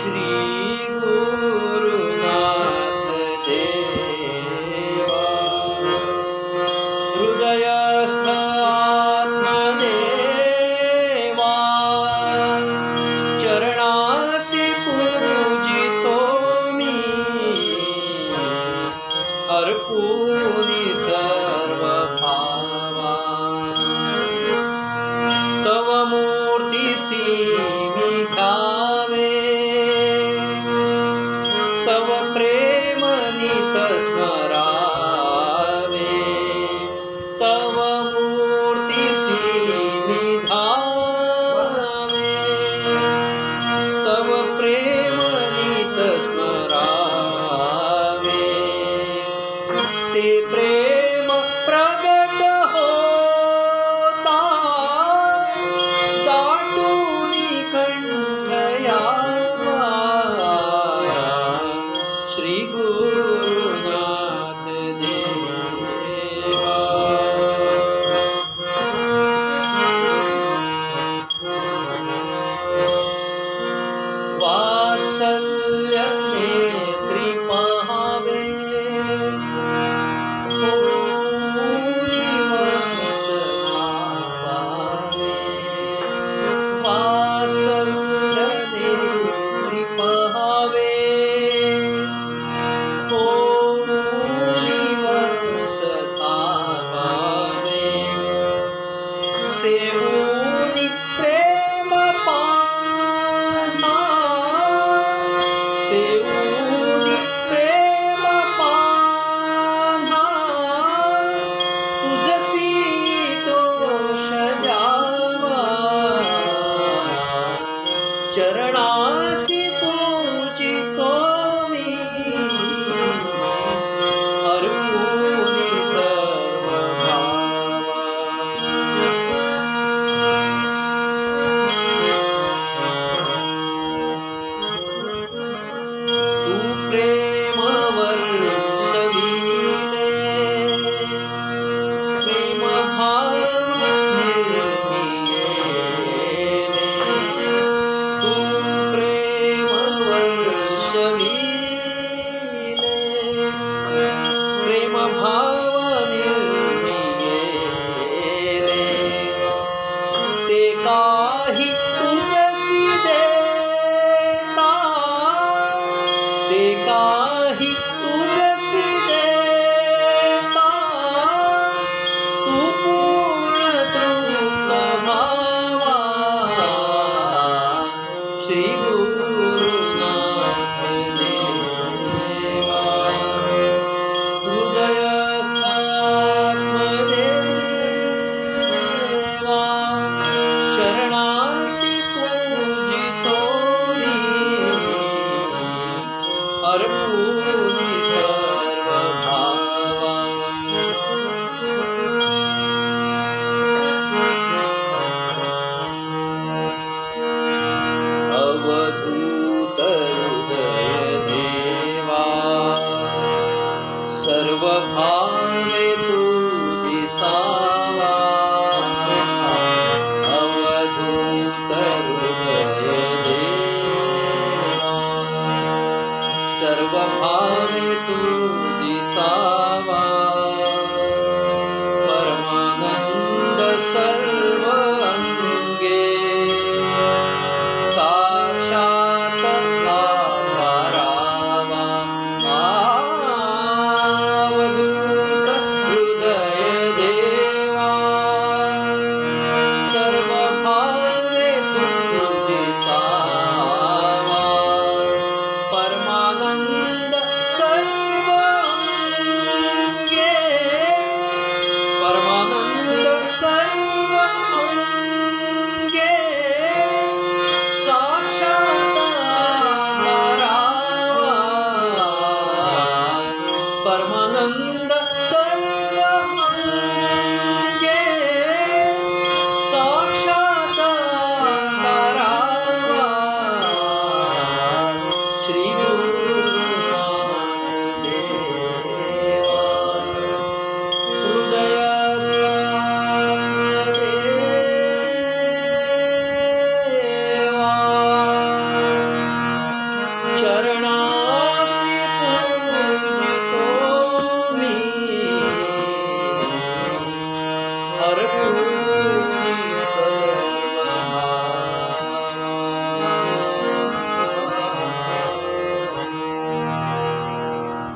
Shri sun सर्वभा ಚಂದ ಚಂದ Hare Krishna.